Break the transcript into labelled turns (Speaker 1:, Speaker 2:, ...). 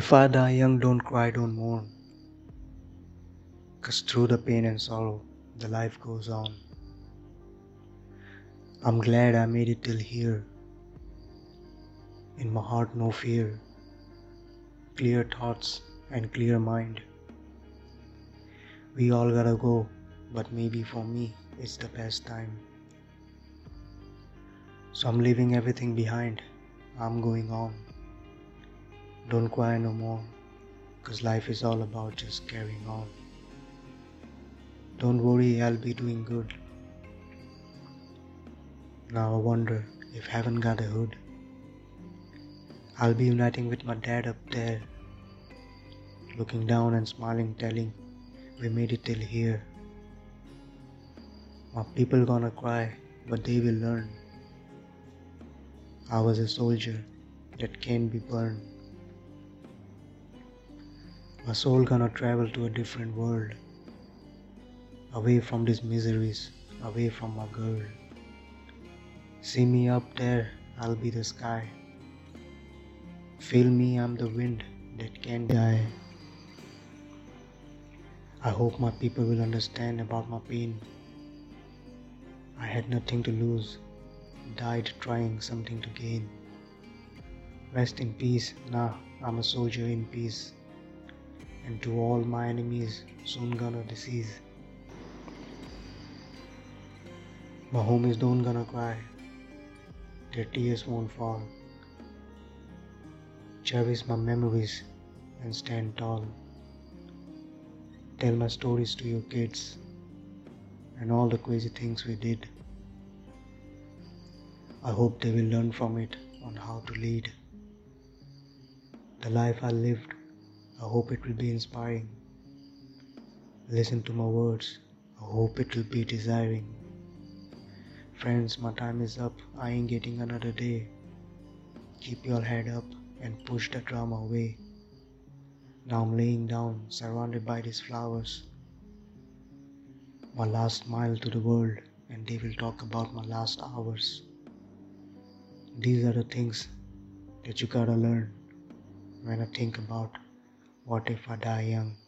Speaker 1: If I die young, don't cry, don't mourn. Cause through the pain and sorrow, the life goes on. I'm glad I made it till here. In my heart, no fear. Clear thoughts and clear mind. We all gotta go, but maybe for me, it's the best time. So I'm leaving everything behind. I'm going on. Don't cry no more, cause life is all about just carrying on. Don't worry, I'll be doing good. Now I wonder if heaven got a hood. I'll be uniting with my dad up there, looking down and smiling, telling, We made it till here. My people gonna cry, but they will learn. I was a soldier that can't be burned. My soul gonna travel to a different world, away from these miseries, away from my girl. See me up there, I'll be the sky. Feel me, I'm the wind that can't die. I hope my people will understand about my pain. I had nothing to lose, died trying something to gain. Rest in peace, nah, I'm a soldier in peace. And to all my enemies, soon gonna decease. My homies don't gonna cry, their tears won't fall. Cherish my memories and stand tall. Tell my stories to your kids and all the crazy things we did. I hope they will learn from it on how to lead. The life I lived, I hope it will be inspiring. Listen to my words, I hope it will be desiring. Friends, my time is up, I ain't getting another day. Keep your head up and push the drama away. Now I'm laying down, surrounded by these flowers. My last mile to the world, and they will talk about my last hours. These are the things that you gotta learn when I think about what if I die young.